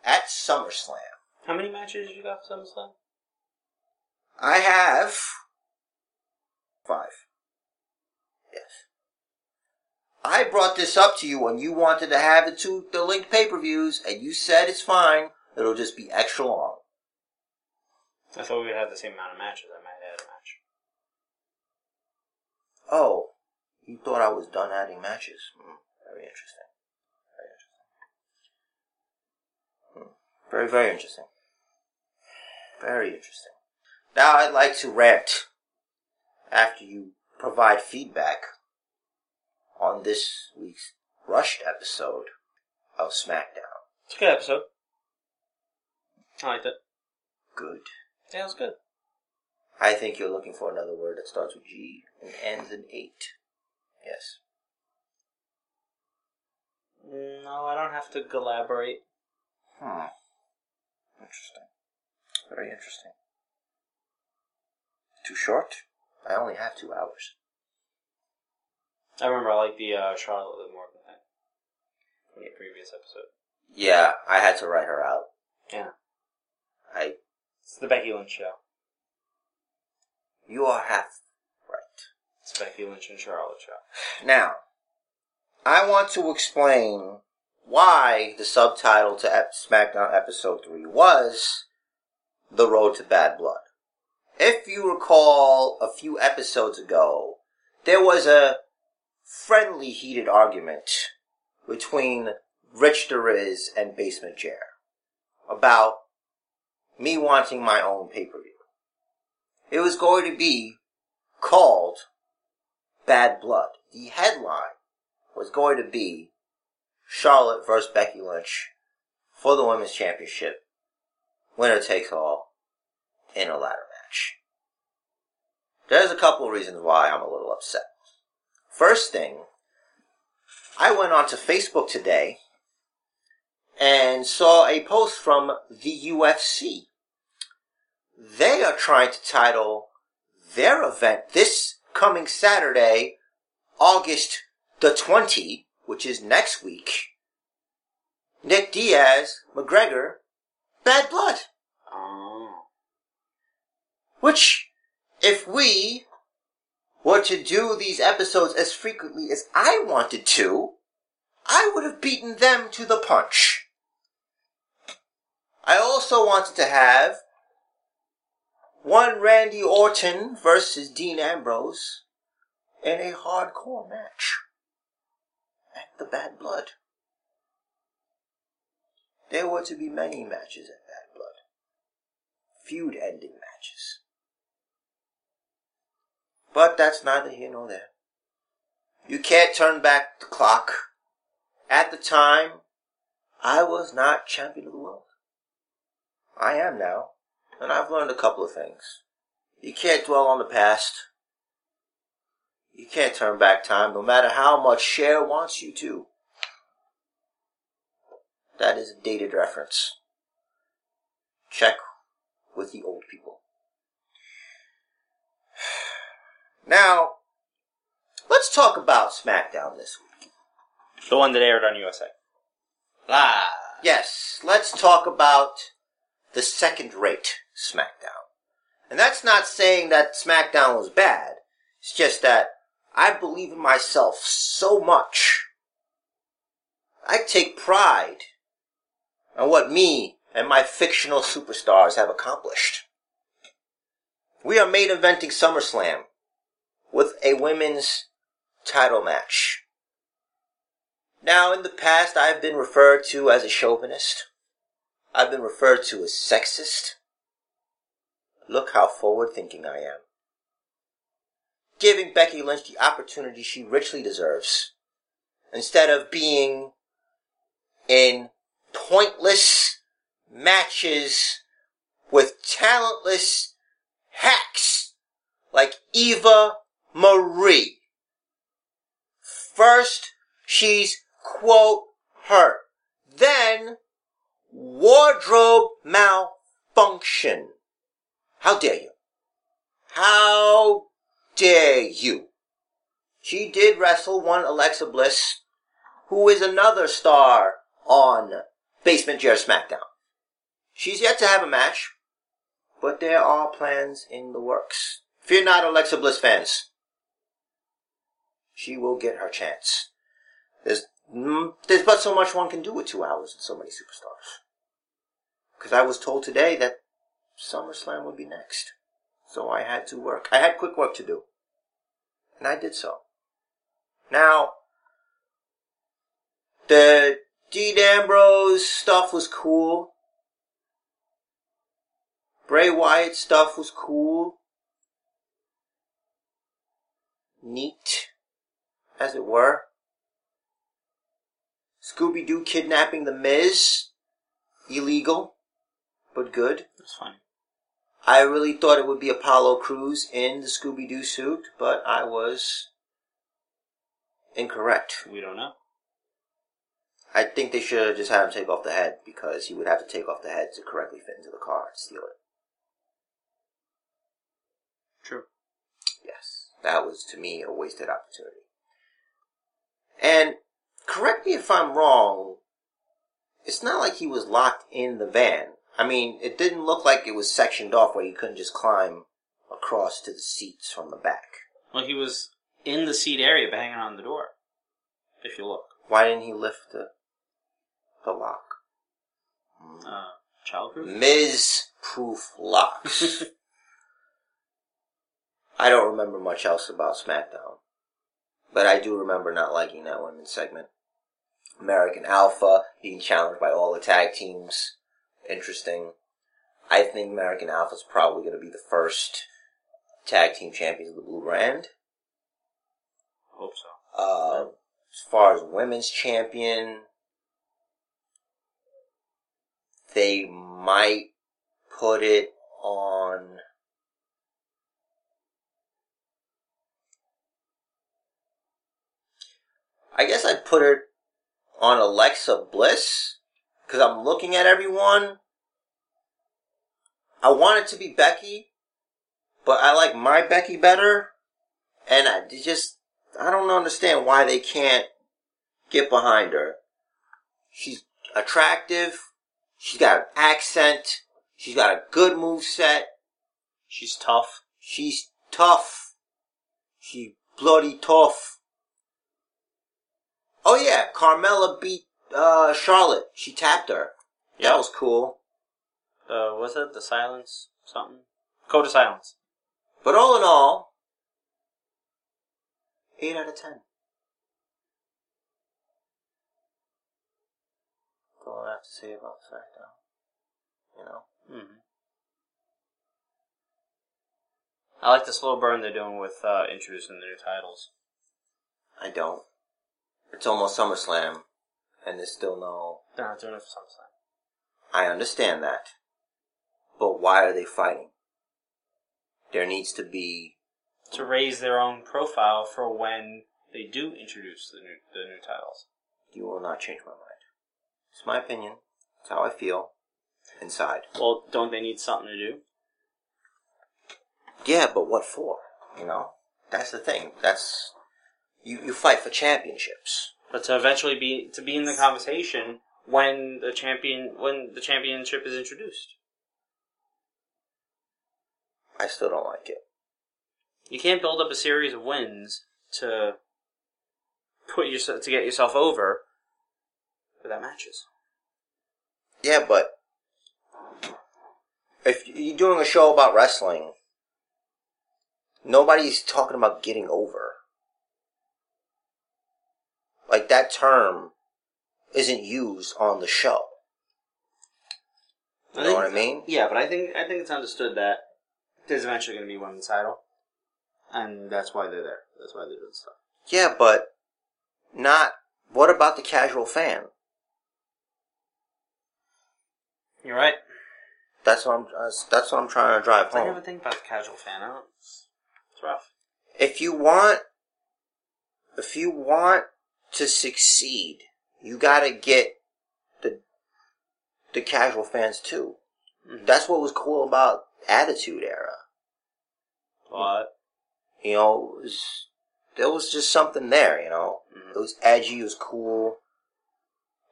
at SummerSlam. How many matches you got for SummerSlam? I have five. I brought this up to you when you wanted to have the two the linked pay-per-views, and you said it's fine. It'll just be extra long. I thought we would have the same amount of matches. I might add a match. Oh, you thought I was done adding matches? Mm, very interesting. Very interesting. Mm, very very interesting. Very interesting. Now I'd like to rant. After you provide feedback on this week's rushed episode of SmackDown. It's a good episode. I liked it. Good. Yeah, it was good. I think you're looking for another word that starts with G and ends in eight. Yes. No, I don't have to elaborate. Hmm. Interesting. Very interesting. Too short? I only have two hours. I remember I liked the uh, Charlotte a little more than that from the previous episode. Yeah, I had to write her out. Yeah. I. It's the Becky Lynch show. You are half right. It's Becky Lynch and Charlotte show. Now, I want to explain why the subtitle to Ep- SmackDown Episode 3 was The Road to Bad Blood. If you recall a few episodes ago, there was a friendly heated argument between Rich the Riz and Basement Jer about me wanting my own pay-per-view. It was going to be called Bad Blood. The headline was going to be Charlotte versus Becky Lynch for the Women's Championship. Winner takes all in a ladder match. There's a couple of reasons why I'm a little upset. First thing, I went onto Facebook today and saw a post from the UFC. They are trying to title their event this coming Saturday, August the 20, which is next week. Nick Diaz, McGregor, Bad Blood. Oh. Which, if we were to do these episodes as frequently as I wanted to, I would have beaten them to the punch. I also wanted to have one Randy Orton versus Dean Ambrose in a hardcore match at the Bad Blood. There were to be many matches at Bad Blood. Feud ending matches. But that's neither here nor there. You can't turn back the clock. At the time, I was not champion of the world. I am now, and I've learned a couple of things. You can't dwell on the past. You can't turn back time, no matter how much Cher wants you to. That is a dated reference. Check with the old people. Now, let's talk about SmackDown this week. The one that aired on USA. Ah, yes, let's talk about the second rate SmackDown. And that's not saying that SmackDown was bad. It's just that I believe in myself so much. I take pride in what me and my fictional superstars have accomplished. We are main eventing SummerSlam with a women's title match. Now, in the past, I've been referred to as a chauvinist. I've been referred to as sexist. Look how forward thinking I am. Giving Becky Lynch the opportunity she richly deserves. Instead of being in pointless matches with talentless hacks like Eva Marie. First, she's quote hurt. Then, wardrobe malfunction. How dare you? How dare you? She did wrestle one Alexa Bliss, who is another star on Basement Jer SmackDown. She's yet to have a match, but there are plans in the works. Fear not, Alexa Bliss fans. She will get her chance. There's, mm, there's but so much one can do with two hours and so many superstars. Because I was told today that SummerSlam would be next. So I had to work. I had quick work to do. And I did so. Now, the Dean Ambrose stuff was cool. Bray Wyatt stuff was cool. Neat, as it were. Scooby Doo kidnapping the Miz. Illegal, but good. That's funny. I really thought it would be Apollo Crews in the Scooby Doo suit, but I was incorrect. We don't know. I think they should have just had him take off the head because he would have to take off the head to correctly fit into the car and steal it. True. Yes, that was to me a wasted opportunity. And correct me if I'm wrong, it's not like he was locked in the van. I mean, it didn't look like it was sectioned off where you couldn't just climb across to the seats from the back. Well, he was in the seat area, banging on the door. If you look, Why didn't he lift the the lock? uh, child proof. Ms. Proof locks. I don't remember much else about SmackDown, but I do remember not liking that women's segment. American Alpha being challenged by all the tag teams. Interesting. I think American Alpha is probably going to be the first tag team champions of the Blue Brand. Hope so. Uh, as far as women's champion, they might put it on. I guess I'd put it on Alexa Bliss because I'm looking at everyone. I want it to be Becky, but I like my Becky better, and I just I don't understand why they can't get behind her. She's attractive. She's got an accent. She's got a good move set. She's tough. She's tough. She bloody tough. Oh yeah, Carmella beat uh, Charlotte. She tapped her. Yeah. That was cool. Uh, was it the silence? Something. Code of silence. But all in all, eight out of ten. That's all I have to say about SmackDown. You know. hmm I like the slow burn they're doing with uh, introducing the new titles. I don't. It's almost SummerSlam, and there's still no. They're not doing it for SummerSlam. I understand that. But why are they fighting? There needs to be. To raise their own profile for when they do introduce the new the new titles. You will not change my mind. It's my opinion. It's how I feel. Inside. Well, don't they need something to do? Yeah, but what for? You know? That's the thing. That's. You, you fight for championships. But to eventually be to be in the conversation when the champion when the championship is introduced. I still don't like it. You can't build up a series of wins to put yourself to get yourself over without matches. Yeah, but if you're doing a show about wrestling, nobody's talking about getting over. Like that term isn't used on the show. You know what I mean? Yeah, but I think I think it's understood that there's eventually going to be women's title, and that's why they're there. That's why they're doing stuff. Yeah, but not. What about the casual fan? You're right. That's what I'm. That's what I'm trying to drive I never think about the casual fan. I it's, it's rough. if you want if you want to succeed, you gotta get the the casual fans too. Mhm. That's what was cool about Attitude Era. But You know, it was, there was just something there. You know, Mhm. it was edgy, it was cool,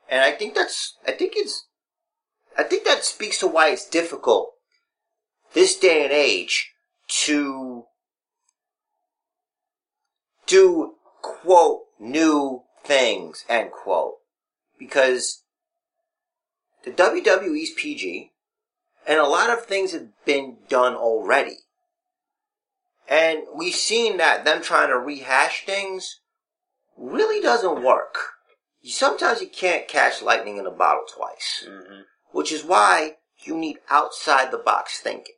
and I think that's I think it's I think that speaks to why it's difficult this day and age to do quote new things end quote because the WWE's PG and a lot of things have been done already. And we've seen that them trying to rehash things really doesn't work. Sometimes you can't catch lightning in a bottle twice hmm which is why You need outside the box thinking.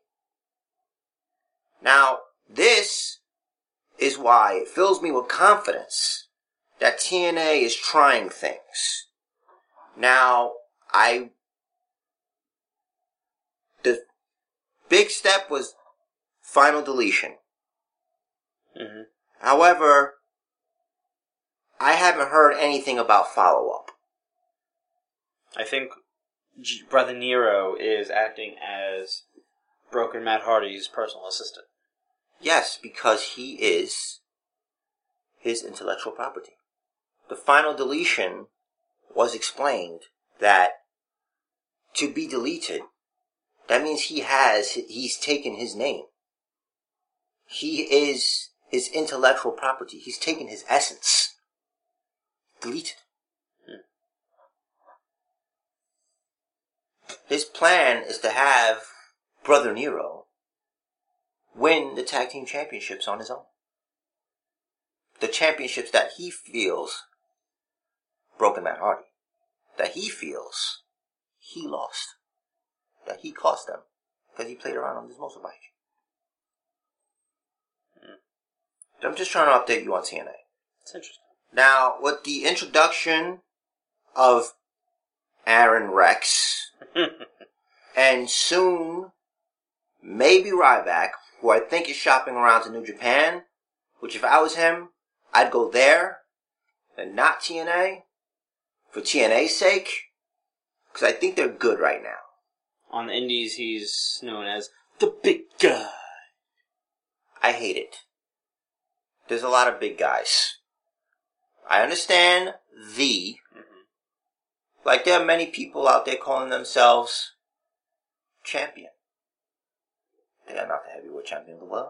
Now, this is why it fills me with confidence that TNA is trying things. Now, I, the big step was final deletion. hmm However, I haven't heard anything about follow up. I think G- Brother Nero is acting as Broken Matt Hardy's personal assistant. Yes, because he is his intellectual property. The final deletion was explained that to be deleted, that means he has, he's taken his name. He is his intellectual property. He's taken his essence. Deleted. His plan is to have Brother Nero win the tag team championships on his own. The championships that he feels Broken Matt Hardy, that he feels he lost, that he cost them because he played around on this motorbike. Hmm. I'm just trying to update you on TNA. It's interesting. Now, with the introduction of Aron Rex, and soon maybe Ryback, who I think is shopping around to New Japan, which if I was him, I'd go there and not TNA for TNA's sake, because I think they're good right now. On the Indies, he's known as the Big Guy. I hate it. There's a lot of big guys. I understand the, mm-hmm. like there are many people out there calling themselves champion. They are not the heavyweight champion of the world.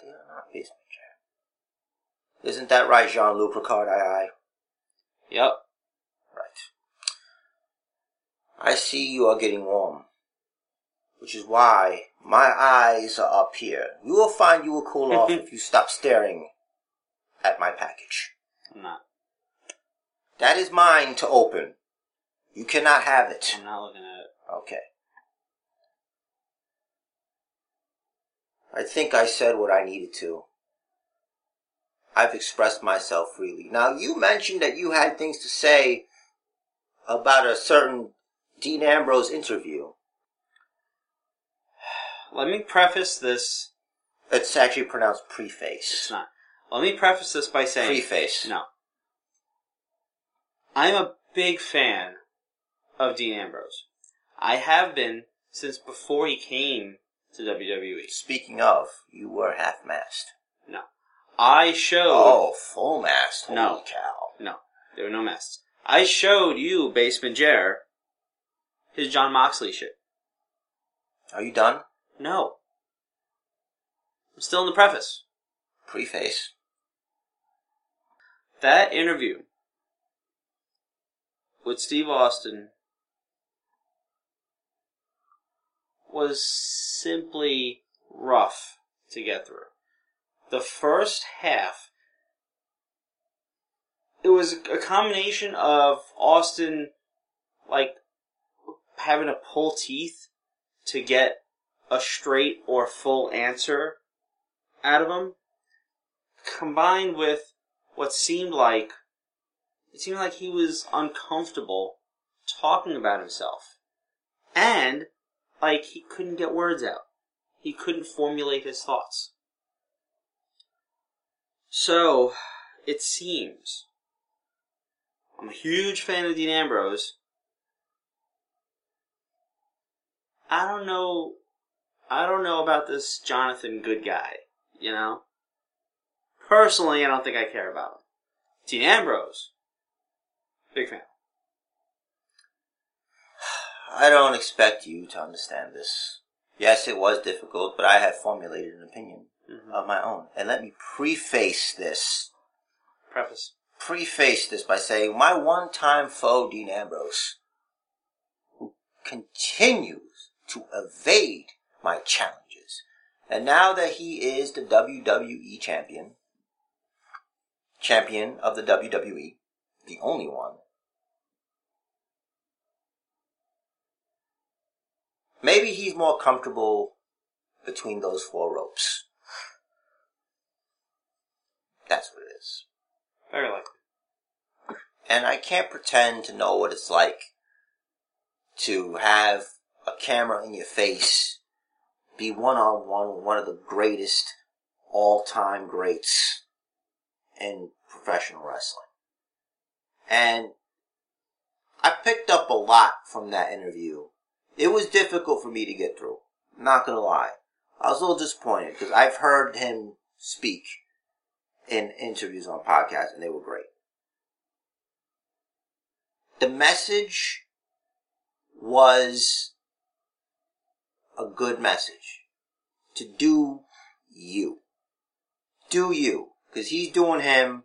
They are not basement champ. Isn't that right, Jean-Luc Ricard? Aye, aye. Yep. Right. I see you are getting warm. Which is why my eyes are up here. You will find you will cool off if you stop staring at my package. I'm not. That is mine to open. You cannot have it. I'm not looking at it. Okay. I think I said what I needed to. I've expressed myself freely. Now, you mentioned that you had things to say about a certain Dean Ambrose interview. Let me preface this. It's actually pronounced preface. It's not. Let me preface this by saying Preface. no. I'm a big fan of Dean Ambrose. I have been since before he came to WWE. Speaking of, you were half-mast. No. I showed. Oh, full mast. Holy No. cow. No, there were no masts. I showed you, Basement Jer, his Jon Moxley shit. Are you done? No. I'm still in the preface. Preface. That interview with Steve Austin was simply rough to get through. The first half, it was a combination of Austin, like, having to pull teeth to get a straight or full answer out of him, combined with what seemed like it seemed like he was uncomfortable talking about himself. And like he couldn't get words out. He couldn't formulate his thoughts. So, it seems I'm a huge fan of Dean Ambrose. I don't know I don't know about this Jonathan good guy, you know? Personally, I don't think I care about him. Dean Ambrose, big fan. I don't expect you to understand this. Yes, it was difficult, but I have formulated an opinion Mhm. of my own. And let me preface this, Preface. preface this by saying my one-time foe, Dean Ambrose, who continues to evade my challenges. And now that he is the WWE champion, champion of the WWE, the only one, Maybe he's more comfortable between those four ropes. That's what it is. Very likely. And I can't pretend to know what it's like to have a camera in your face, be one on one with one of the greatest all time greats in professional wrestling. And I picked up a lot from that interview. It was difficult for me to get through. Not gonna lie. I was a little disappointed because I've heard him speak in interviews on podcasts and they were great. The message was a good message to do you. Do you. Because he's doing him.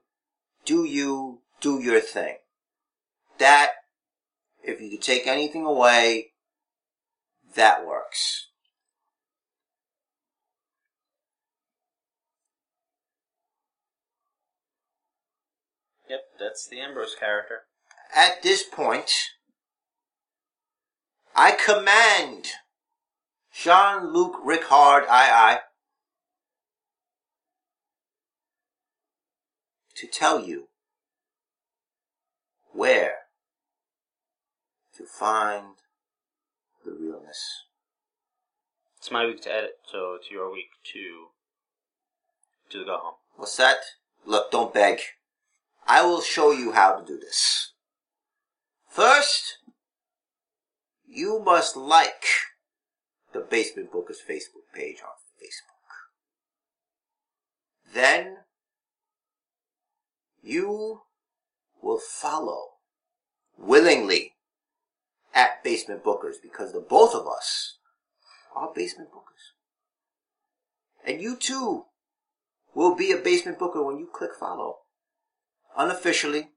Do you. Do your thing. That, if you could take anything away, that works. Yep, that's the Ambrose character. At this point, I command Jean Luc Picard, I, I, to tell you where to find the realness. It's my week to edit, so it's your week to to go home. What's that? Look, don't beg. I will show you how to do this. First, you must like the Basement Bookers Facebook page on Facebook. Then, you will follow willingly at Basement Bookers because the both of us are Basement Bookers. And you too will be a Basement Booker when you click follow. Unofficially.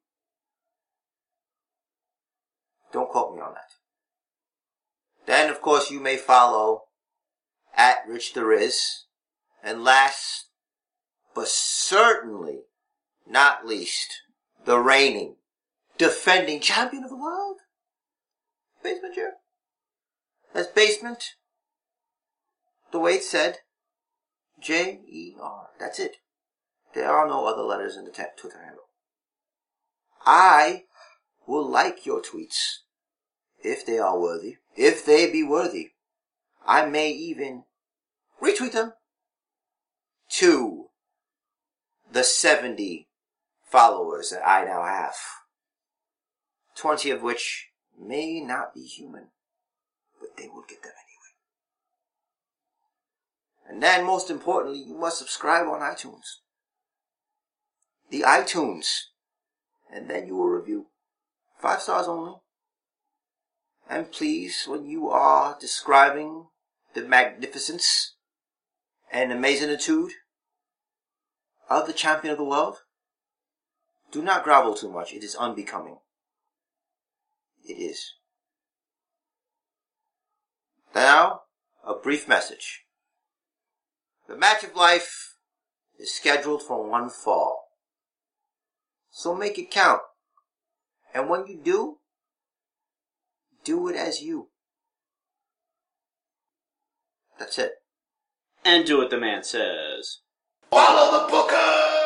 Don't quote me on that. Then, of course, you may follow at Rich the Riz. And last, but certainly not least, the reigning, defending champion of the world. Basement Jerry. That's basement. The way it said. J E R. That's it. There are no other letters in the te- Twitter handle. I will like your tweets if they are worthy. If they be worthy, I may even retweet them to the 70 followers that I now have. 20 of which may not be human, but they will get them anyway. And then, most importantly, you must subscribe on iTunes. The iTunes. And then you will review. Five stars only. And please, when you are describing the magnificence and amazingitude of the champion of the world, do not grovel too much. It is unbecoming. It is. Now, a brief message. The match of life is scheduled for one fall. So make it count. And when you do, do it as you. That's it. And do what the man says. Follow the booker!